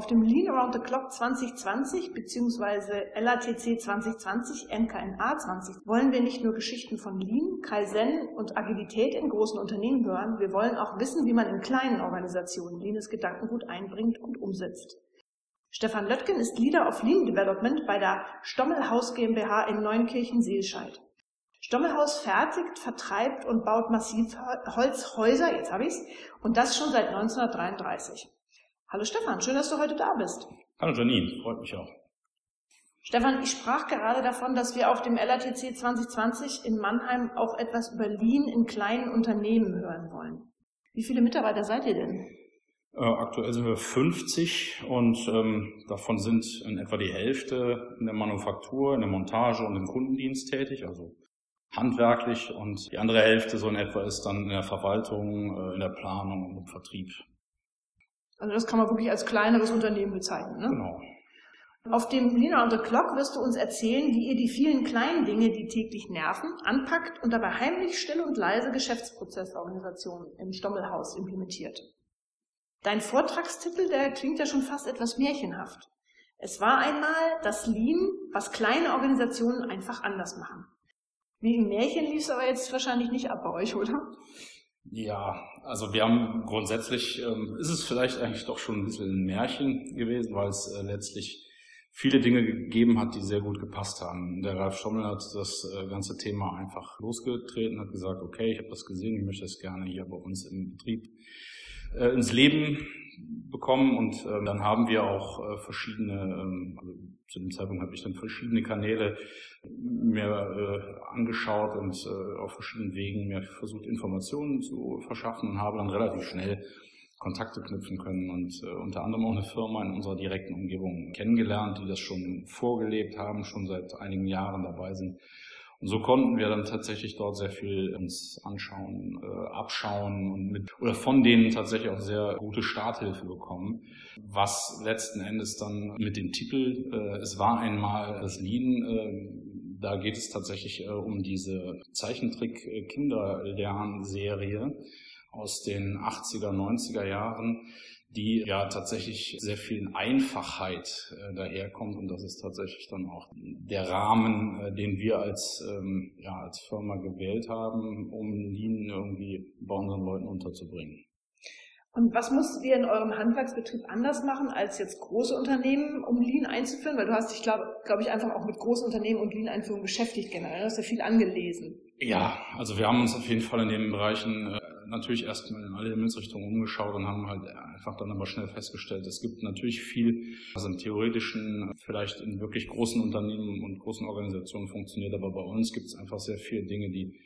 Auf dem Lean Around the Clock 2020 bzw. LATC 2020, MKNA 20 wollen wir nicht nur Geschichten von Lean, Kaizen und Agilität in großen Unternehmen hören, wir wollen auch wissen, wie man in kleinen Organisationen Leanes Gedankengut einbringt und umsetzt. Stefan Löttgen ist Leader of Lean Development bei der Stommelhaus GmbH in Neunkirchen-Seelscheid. Stommelhaus fertigt, vertreibt und baut massiv Holzhäuser, jetzt habe ich's, und das schon seit 1933. Hallo Stefan, schön, dass du heute da bist. Hallo Janine, freut mich auch. Stefan, ich sprach gerade davon, dass wir auf dem LATC 2020 in Mannheim auch etwas über Lean in kleinen Unternehmen hören wollen. Wie viele Mitarbeiter seid ihr denn? Äh, aktuell sind wir 50 und ähm, davon sind in etwa die Hälfte in der Manufaktur, in der Montage und im Kundendienst tätig, also handwerklich und die andere Hälfte so in etwa ist dann in der Verwaltung, äh, in der Planung und im Vertrieb. Also das kann man wirklich als kleineres Unternehmen bezeichnen. Ne? Genau. Auf dem Lean Around the Clock wirst du uns erzählen, wie ihr die vielen kleinen Dinge, die täglich nerven, anpackt und dabei heimlich still und leise Geschäftsprozessorganisationen im Stommelhaus implementiert. Dein Vortragstitel, der klingt ja schon fast etwas märchenhaft. Es war einmal das Lean, was kleine Organisationen einfach anders machen. Wie im Märchen lief es aber jetzt wahrscheinlich nicht ab bei euch, oder? Ja, also wir haben grundsätzlich, ähm, ist es vielleicht eigentlich doch schon ein bisschen ein Märchen gewesen, weil es äh, letztlich viele Dinge gegeben hat, die sehr gut gepasst haben. Der Ralf Schommel hat das äh, ganze Thema einfach losgetreten, hat gesagt, okay, ich habe das gesehen, ich möchte das gerne hier bei uns im Betrieb äh, ins Leben bekommen und äh, dann haben wir auch äh, verschiedene, ähm, also zu dem Zeitpunkt habe ich dann verschiedene Kanäle mir äh, angeschaut und äh, auf verschiedenen Wegen mir versucht Informationen zu verschaffen und habe dann relativ schnell Kontakte knüpfen können und äh, unter anderem auch eine Firma in unserer direkten Umgebung kennengelernt, die das schon vorgelebt haben, schon seit einigen Jahren dabei sind und so konnten wir dann tatsächlich dort sehr viel uns anschauen, äh, abschauen und mit oder von denen tatsächlich auch sehr gute Starthilfe bekommen, was letzten Endes dann mit dem Titel äh, Es war einmal das Lean, äh, da geht es tatsächlich äh, um diese Zeichentrick-Kinderlernserie aus den 80er, 90er Jahren, die ja tatsächlich sehr viel Einfachheit äh, daherkommt und das ist tatsächlich dann auch der Rahmen, äh, den wir als, ähm, ja, als Firma gewählt haben, um Lean irgendwie bei unseren Leuten unterzubringen. Und was musstet ihr in eurem Handwerksbetrieb anders machen als jetzt große Unternehmen, um Lean einzuführen? Weil du hast dich, glaube glaub ich, einfach auch mit großen Unternehmen und Lean-Einführung beschäftigt generell. Du hast ja viel angelesen. Ja, also wir haben uns auf jeden Fall in den Bereichen äh, natürlich erstmal in alle Himmelsrichtungen umgeschaut und haben halt einfach dann aber schnell festgestellt, es gibt natürlich viel, was im theoretischen vielleicht in wirklich großen Unternehmen und großen Organisationen funktioniert, aber bei uns gibt es einfach sehr viele Dinge, die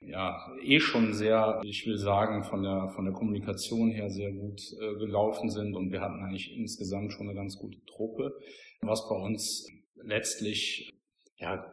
ja eh schon sehr, ich will sagen, von der von der Kommunikation her sehr gut äh, gelaufen sind und wir hatten eigentlich insgesamt schon eine ganz gute Truppe, was bei uns letztlich ja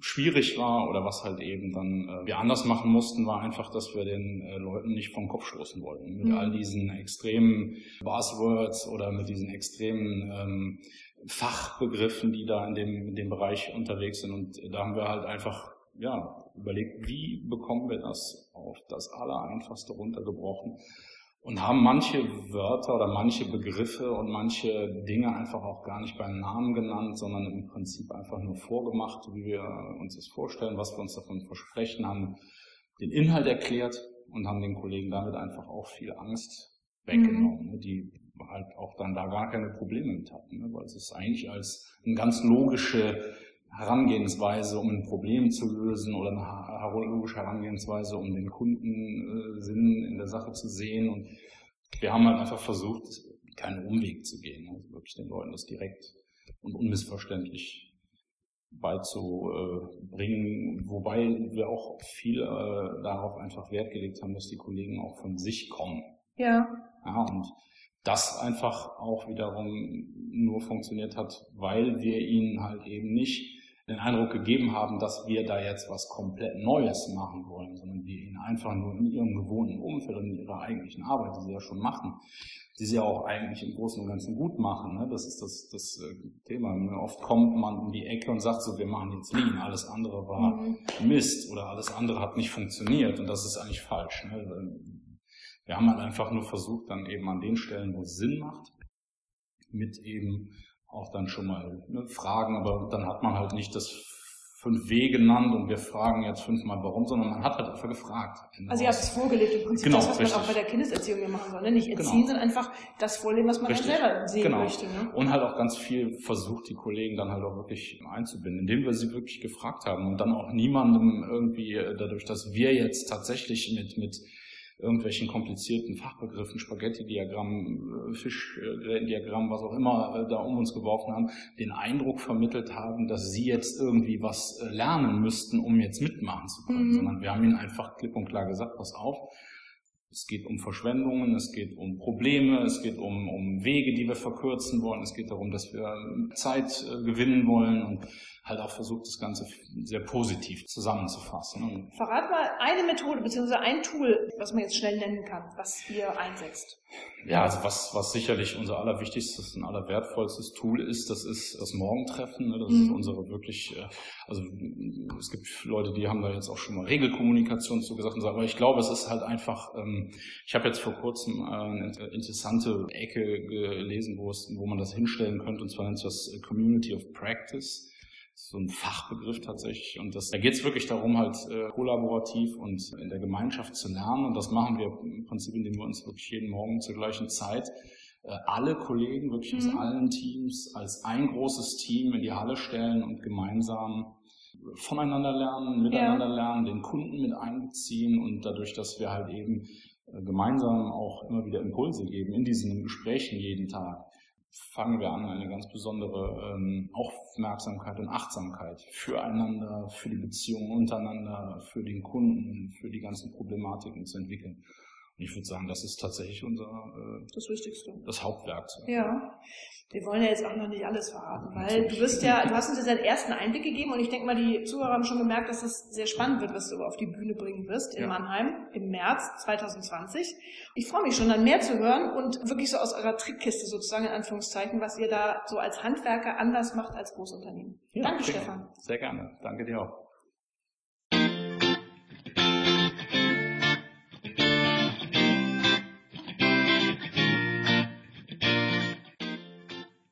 schwierig war oder was halt eben dann äh, wir anders machen mussten, war einfach, dass wir den äh, Leuten nicht vom Kopf stoßen wollten. Mit mhm. all diesen extremen Buzzwords oder mit diesen extremen ähm, Fachbegriffen, die da in dem, in dem Bereich unterwegs sind. Und da haben wir halt einfach ja, überlegt, wie bekommen wir das auf das Allereinfachste runtergebrochen und haben manche Wörter oder manche Begriffe und manche Dinge einfach auch gar nicht beim Namen genannt, sondern im Prinzip einfach nur vorgemacht, wie wir uns das vorstellen, was wir uns davon versprechen, haben den Inhalt erklärt und haben den Kollegen damit einfach auch viel Angst weggenommen, mhm. die halt auch dann da gar keine Probleme mit hatten, ne? weil es ist eigentlich als eine ganz logische Herangehensweise, um ein Problem zu lösen oder eine logische Herangehensweise, um den Kundensinn in der Sache zu sehen. Und wir haben halt einfach versucht, keinen Umweg zu gehen, also wirklich den Leuten das direkt und unmissverständlich beizubringen, wobei wir auch viel äh, darauf einfach Wert gelegt haben, dass die Kollegen auch von sich kommen. Ja. Ja, und das einfach auch wiederum nur funktioniert hat, weil wir ihnen halt eben nicht den Eindruck gegeben haben, dass wir da jetzt was komplett Neues machen wollen, sondern wir ihnen einfach nur in ihrem gewohnten Umfeld und in ihrer eigentlichen Arbeit, die sie ja schon machen, die sie ja auch eigentlich im Großen und Ganzen gut machen. Ne? Das ist das, das äh, Thema. Oft kommt man um die Ecke und sagt so, wir machen jetzt Lean, alles andere war mhm. Mist oder alles andere hat nicht funktioniert und das ist eigentlich falsch. Ne? Wir haben halt einfach nur versucht, dann eben an den Stellen, wo es Sinn macht, mit eben auch dann schon mal ne, fragen, aber dann hat man halt nicht das fünf W genannt und wir fragen jetzt fünfmal warum, sondern man hat halt einfach gefragt. Also ihr habt es vorgelebt im Prinzip, genau, das, was richtig. man auch bei der Kindeserziehung ja machen soll. Ne? Nicht erziehen, genau. sondern einfach das vorleben, was man richtig. dann selber sehen genau. möchte. Ne? Und halt auch ganz viel versucht, die Kollegen dann halt auch wirklich einzubinden, indem wir sie wirklich gefragt haben und dann auch niemandem irgendwie äh, dadurch, dass wir jetzt tatsächlich mit, mit irgendwelchen komplizierten Fachbegriffen, Spaghetti-Diagramm, äh, Fischdiagramm, was auch immer äh, da um uns geworfen haben, den Eindruck vermittelt haben, dass sie jetzt irgendwie was äh, lernen müssten, um jetzt mitmachen zu können, mhm. sondern wir haben ihnen einfach klipp und klar gesagt, pass auf, es geht um Verschwendungen, es geht um Probleme, es geht um, um Wege, die wir verkürzen wollen, es geht darum, dass wir Zeit gewinnen wollen und halt auch versucht, das Ganze sehr positiv zusammenzufassen. Verrat mal eine Methode bzw. ein Tool, was man jetzt schnell nennen kann, was ihr einsetzt. Ja, also was, was sicherlich unser allerwichtigstes und allerwertvollstes Tool ist, das ist das Morgentreffen. Ne? Das mhm. ist unsere wirklich, äh, also es gibt Leute, die haben da jetzt auch schon mal Regelkommunikation zu gesagt und sagen, aber ich glaube, es ist halt einfach, ähm, ich habe jetzt vor kurzem äh, eine interessante Ecke gelesen, wo, es, wo man das hinstellen könnte, und zwar nennt es das Community of Practice so ein Fachbegriff tatsächlich. Und das, da geht es wirklich darum, halt äh, kollaborativ und in der Gemeinschaft zu lernen. Und das machen wir im Prinzip, indem wir uns wirklich jeden Morgen zur gleichen Zeit äh, alle Kollegen wirklich mhm. aus allen Teams als ein großes Team in die Halle stellen und gemeinsam voneinander lernen, miteinander ja. lernen, den Kunden mit einbeziehen und dadurch, dass wir halt eben äh, gemeinsam auch immer wieder Impulse geben in diesen Gesprächen jeden Tag, fangen wir an, eine ganz besondere ähm, Aufmerksamkeit und Achtsamkeit füreinander, für die Beziehungen untereinander, für den Kunden, für die ganzen Problematiken zu entwickeln. Und ich würde sagen, das ist tatsächlich unser äh, das Wichtigste. Das Hauptwerkzeug. Ja. Wir wollen ja jetzt auch noch nicht alles verraten, weil du wirst ja, du hast uns jetzt einen ersten Einblick gegeben und ich denke mal, die Zuhörer haben schon gemerkt, dass es sehr spannend wird, was du auf die Bühne bringen wirst in ja. Mannheim im März 2020. Ich freue mich schon, dann mehr zu hören und wirklich so aus eurer Trickkiste sozusagen in Anführungszeichen, was ihr da so als Handwerker anders macht als Großunternehmen. Ja, Danke, Stefan. Sehr gerne. Danke dir auch.